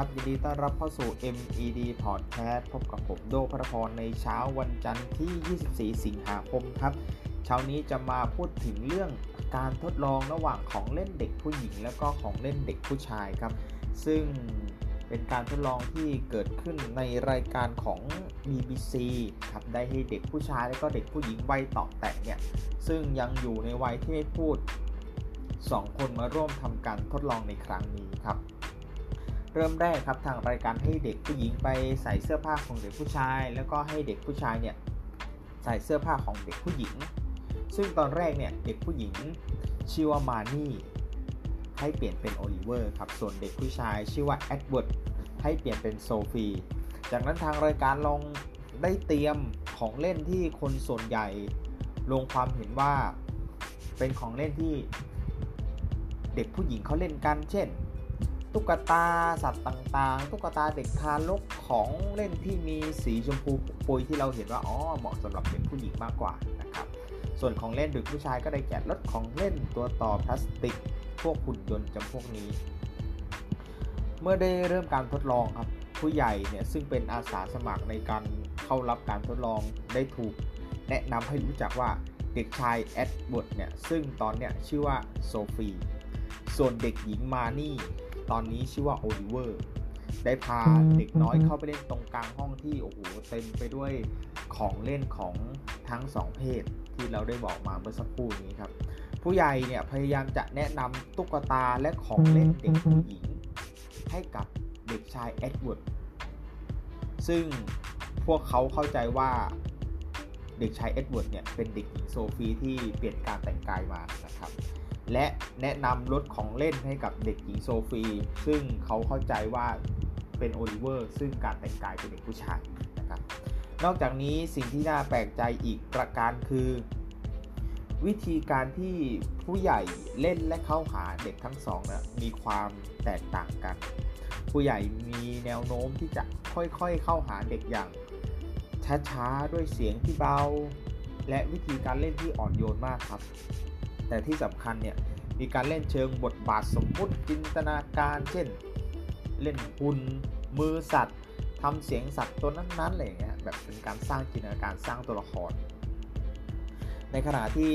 ครับ ยินดีต้อนรับเข้าสู่ MED Podcast พบกับผมโดพระพรในเช้าวันจันทร์ที่ 24 สิงหาคมครับ เช้านี้จะมาพูดถึงเรื่องการทดลองระหว่างของเล่นเด็กผู้หญิง แล้วก็ของเล่นเด็กผู้ชายครับ ซึ่งเป็นการทดลองที่เกิดขึ้นในรายการของ BBC ครับ ได้ให้เด็กผู้ชายและก็เด็กผู้หญิงวัยต่อแต่เนี่ย ซึ่งยังอยู่ในวัยที่ไม่พูด 2 คนมาร่วมทำการทดลองในครั้งนี้ครับ เริ่มแรกครับทางรายการให้เด็กผู้หญิงไปใส่เสื้อผ้าของเด็กผู้ชาย แล้วก็ให้เด็กผู้ชายเนี่ยใส่เสื้อผ้าของเด็กผู้หญิง ซึ่งตอนแรกเนี่ยเด็กผู้หญิงชื่อว่ามานี่ให้เปลี่ยนเป็นโอลิเวอร์ครับ ส่วนเด็กผู้ชายชื่อว่าเอ็ดเวิร์ดให้เปลี่ยนเป็นโซฟี จากนั้นทางรายการลองได้เตรียมของเล่นที่คนส่วนใหญ่ลงความเห็นว่าเป็นของเล่นที่เด็กผู้หญิงเขาเล่นกัน เช่น ตุ๊กตาสัตว์ต่างๆ ตุ๊กตาเด็กทารกของเล่นที่มีสีชมพูปุยที่เราเห็นว่าอ๋อเหมาะสำหรับเด็กผู้หญิงมากกว่านะครับ ส่วนของเล่นเด็กผู้ชายก็ได้แก่รถของเล่นตัวต่อพลาสติก พวกหุ่นยนต์จำพวกนี้ เมื่อได้เริ่มการทดลองครับผู้ใหญ่เนี่ยซึ่งเป็นอาสาสมัครในการเข้ารับการทดลองได้ถูก แนะนำให้รู้จักว่าเด็กชายเอ็ดเวิร์ดเนี่ยซึ่งตอนเนี้ยชื่อว่าโซฟีส่วนเด็กหญิงมานี่ ตอนนี้ชื่อว่าโอลิเวอร์ได้พาเด็กน้อยเข้าไปเล่นตรงกลางห้องที่โอ้โหเต็มไปด้วยของเล่นของทั้งสองเพศที่เราได้บอกมาเมื่อสักครู่นี้ครับ ผู้ใหญ่เนี่ยพยายามจะแนะนำตุ๊กตาและของเล่นเด็กผู้หญิง ให้กับเด็กชายเอ็ดเวิร์ดซึ่งพวกเขาเข้าใจว่า เด็กชายเอ็ดเวิร์ดเนี่ยเป็นเด็กหญิงโซฟีที่เปลี่ยนการแต่งกายมานะครับและแนะนำรถของเล่นให้กับเด็กหญิงโซฟี ซึ่งเขาเข้าใจว่าเป็นโอลิเวอร์ ซึ่งการแต่งกายเป็นเด็กผู้ชายนะครับนอกจากนี้สิ่งที่น่าแปลกใจอีกประการคือ วิธีการที่ผู้ใหญ่เล่นและเข้าหาเด็กทั้งสองนะมีความแตกต่างกัน ผู้ใหญ่มีแนวโน้มที่จะค่อยๆเข้าหาเด็กอย่าง ช้าๆ ด้วยเสียงที่เบา และวิธีการเล่นที่อ่อนโยนมากครับ แต่ที่สำคัญเนี่ยมีการเล่นเชิงบทบาทสมมุติจินตนาการ เช่น เล่นหุ่นมือสัตว์ทำเสียงสัตว์ตัวนั้นๆอะไรอย่างเงี้ยแบบเป็นการสร้างจินตนาการสร้างตัวละคร ในขณะที่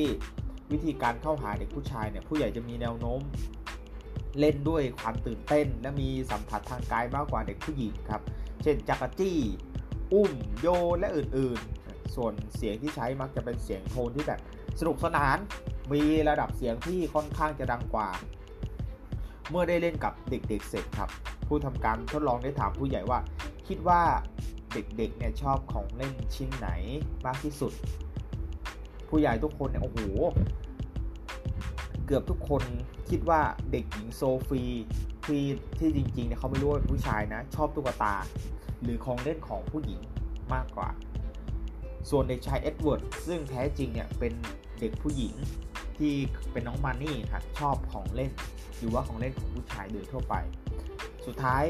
วิธีการเข้าหาเด็กผู้ชายเนี่ยผู้ใหญ่จะมีแนวโน้มเล่นด้วยความตื่นเต้น และมีสัมผัสทางกายมากกว่าเด็กผู้หญิงครับ เช่นจักรจี้ อุ้มโยนและอื่นๆ ส่วนเสียงที่ใช้มักจะเป็นเสียงโทนที่แบบสนุกสนาน มีระดับเสียงที่ค่อนข้างจะดังกว่า เมื่อได้เล่นกับเด็กๆเสร็จครับ ผู้ทำการทดลองได้ถามผู้ใหญ่ว่า คิดว่าเด็กๆเนี่ยชอบของเล่นชิ้นไหนมากที่สุด ผู้ใหญ่ทุกคนเนี่ยโอ้โหเกือบทุกคนคิดว่าเด็กหญิงโซฟีที่ที่จริงๆเนี่ยเขาไม่รู้ว่าเป็นผู้ชายนะ ชอบตุ๊กตา หรือของเล่นของผู้หญิงมากกว่า ส่วนเด็กชายเอ็ดเวิร์ดซึ่งแท้จริงเนี่ยเป็นเด็กผู้หญิงที่เป็นน้องมันนี่ครับชอบของเล่น หรือว่าของเล่นของผู้ชายโดยทั่วไป สุดท้าย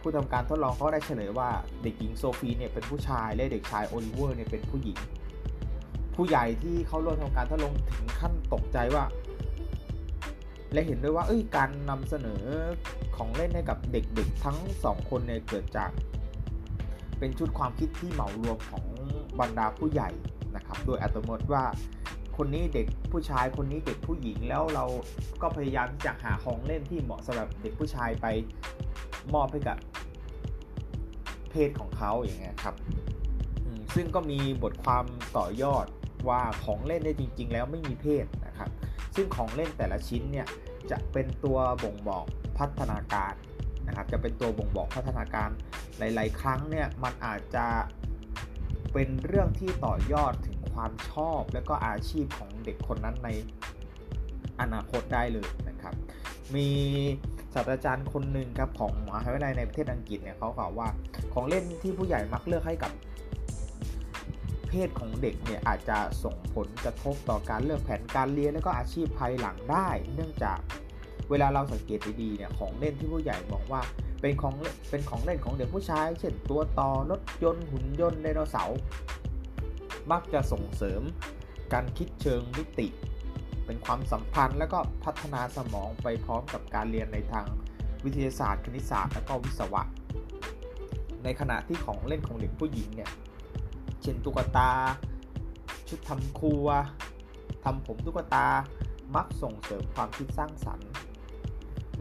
ผู้ทำการทดลองเขาได้เฉลยว่าเด็กหญิงโซฟีเนี่ยเป็นผู้ชายและเด็กชายโอลิเวอร์เนี่ยเป็นผู้หญิง ผู้ใหญ่ที่เขาร่วมทำการทดลองถึงขั้นตกใจว่า และเห็นด้วยว่าเอ้ยการนำเสนอของเล่นให้กับเด็กๆทั้งสองคนเนี่ยเกิดจาก เป็นชุดความคิดที่เหมารวมของบรรดาผู้ใหญ่นะครับ โดยอัตโนมัติว่าคนนี้เด็กผู้ชายคนนี้เด็กผู้หญิงแล้วเราก็พยายามที่จะหาของเล่นที่เหมาะสำหรับเด็กผู้ชายไปมอบให้กับเพศของเขาอย่างเงี้ยครับซึ่งก็มีบทความต่อยอดว่าของเล่นเนี่ยจริง ๆ แล้วไม่มีเพศนะครับ ซึ่งของเล่นแต่ละชิ้นเนี่ยจะเป็นตัวบ่งบอกพัฒนาการ นะครับ จะเป็นตัวบ่งบอกพัฒนาการหลาย ๆ ครั้งเนี่ยมันอาจจะเป็นเรื่องที่ต่อยอดถึงความชอบ และก็อาชีพของเด็กคนนั้นในอนาคตได้เลยนะครับ มีศาสตราจารย์คนหนึ่งครับของมหาวิทยาลัยในประเทศอังกฤษเนี่ยเขากล่าวว่าของเล่นที่ผู้ใหญ่มักเลือกให้กับเพศของเด็กเนี่ยอาจจะส่งผลกระทบต่อการเลือกแผนการเรียนและก็อาชีพภายหลังได้ เนื่องจาก เวลาเราสังเกตดีๆเนี่ยของเล่นที่ผู้ใหญ่มองว่าเป็นของเป็นของเล่นของเด็กผู้ชาย เช่นตัวต่อรถยนต์หุ่นยนต์ไดโนเสาร์มักจะส่งเสริมการคิดเชิงมิติ เป็นความสัมพันธ์และก็พัฒนาสมองไปพร้อมกับการเรียนในทางวิทยาศาสตร์ คณิตศาสตร์และก็วิศวะ ในขณะที่ของเล่นของเด็กผู้หญิงเนี่ยเช่นตุ๊กตา ชุดทำครัวทำผมตุ๊กตามักส่งเสริมความคิดสร้างสรรค์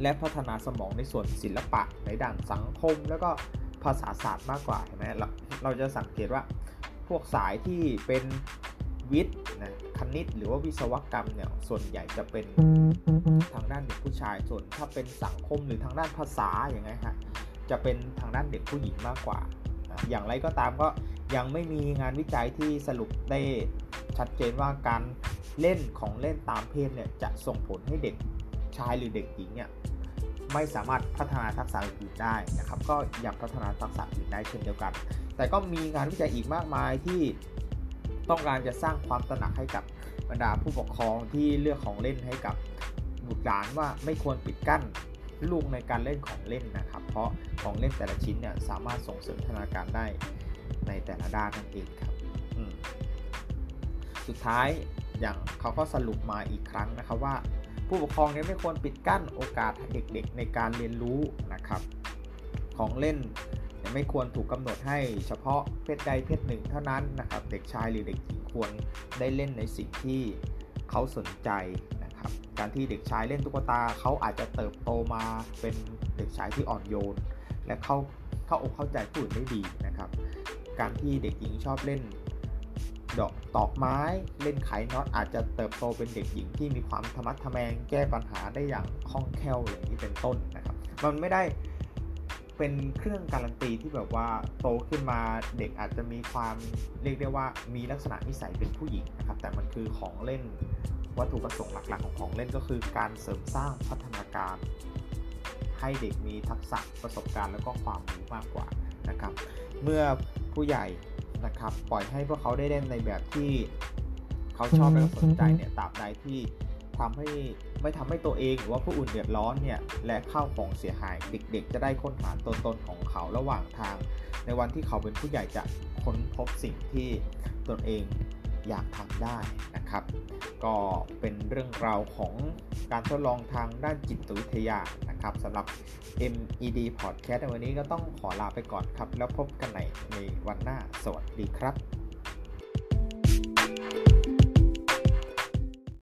และพัฒนาสมองในส่วนศิลปะในด้านสังคม แล้วก็ภาษาศาสตร์มากกว่าเห็นไหมเราเราจะสังเกตว่าพวกสายที่เป็นวิทย์นะคณิตหรือว่าวิศวกรรมเนี่ยส่วนใหญ่จะเป็นทางด้านเด็กผู้ชายส่วนถ้าเป็นสังคมหรือทางด้านภาษาอย่างไงฮะจะเป็นทางด้านเด็กผู้หญิงมากกว่า อย่างไรก็ตามก็ยังไม่มีงานวิจัยที่สรุปได้ชัดเจนว่าการเล่นของเล่นตามเพศเนี่ยจะส่งผลให้เด็ก ชายหรือเด็กหญิงเนี่ยไม่สามารถพัฒนาทักษะอื่นได้นะครับ ก็ยังพัฒนาทักษะอื่นได้เช่นเดียวกัน แต่ก็มีงานวิจัยอีกมากมายที่ต้องการจะสร้างความตระหนักให้กับบรรดาผู้ปกครองที่เลือกของเล่นให้กับบุตรหลานว่าไม่ควรปิดกั้นลูกในการเล่นของเล่นนะครับ เพราะของเล่นแต่ละชิ้นเนี่ยสามารถส่งเสริมพัฒนาการได้ในแต่ละด้านนั่นเองครับสุดท้ายอย่างเขาก็สรุปมาอีกครั้งนะครับว่า ผู้ปกครองเนี่ยไม่ควรปิดกั้นโอกาสเด็กๆ ในการเรียนรู้นะครับ ของเล่นไม่ควรถูกกำหนดให้เฉพาะเพศใดเพศหนึ่งเท่านั้นนะครับ เด็กชายหรือเด็กหญิงควรได้เล่นในสิ่งที่เขาสนใจนะครับ การที่เด็กชายเล่นตุ๊กตาเขาอาจจะเติบโตมาเป็นเด็กชายที่อ่อนโยน และเข้าเข้าอกเข้าใจผู้อื่นได้ดีนะครับ การที่เด็กหญิงชอบเล่น ดอกตอกไม้เล่นไขน็อตอาจจะเติบโตเป็นเด็กหญิงที่มีความธรรมะทแมงแก้ปัญหาได้อย่างคล่องแคล่วอย่างนี้เป็นต้นนะครับ มันไม่ได้เป็นเครื่องการันตีที่แบบว่าโตขึ้นมาเด็กอาจจะมีความเรียกได้ว่ามีลักษณะนิสัยเป็นผู้หญิงนะครับ แต่มันคือของเล่นวัตถุประสงค์หลักๆ ของของเล่นก็คือการเสริมสร้างพัฒนาการ ให้เด็กมีทักษะประสบการณ์ แล้วก็ความรู้มากกว่านะครับ เมื่อผู้ใหญ่ นะครับ ปล่อยให้พวกเขาได้เล่นในแบบที่เขาชอบและสนใจเนี่ยตราบใดที่ทำให้ไม่ทำให้ตัวเองหรือว่าผู้อื่นเดือดร้อนเนี่ยและข้าวของเสียหายเด็ก ๆ จะได้ค้นหาตัวตนของเขาระหว่างทาง ในวันที่เขาเป็นผู้ใหญ่จะค้นพบสิ่งที่ตนเองอยากทำได้นะครับ ก็เป็นเรื่องราวของการทดลองทางด้านจิตวิทยา นะครับสำหรับ MED Podcast ในวันนี้ก็ต้องขอลาไปก่อนครับ แล้วพบกันใหม่ในวันหน้า สวัสดีครับ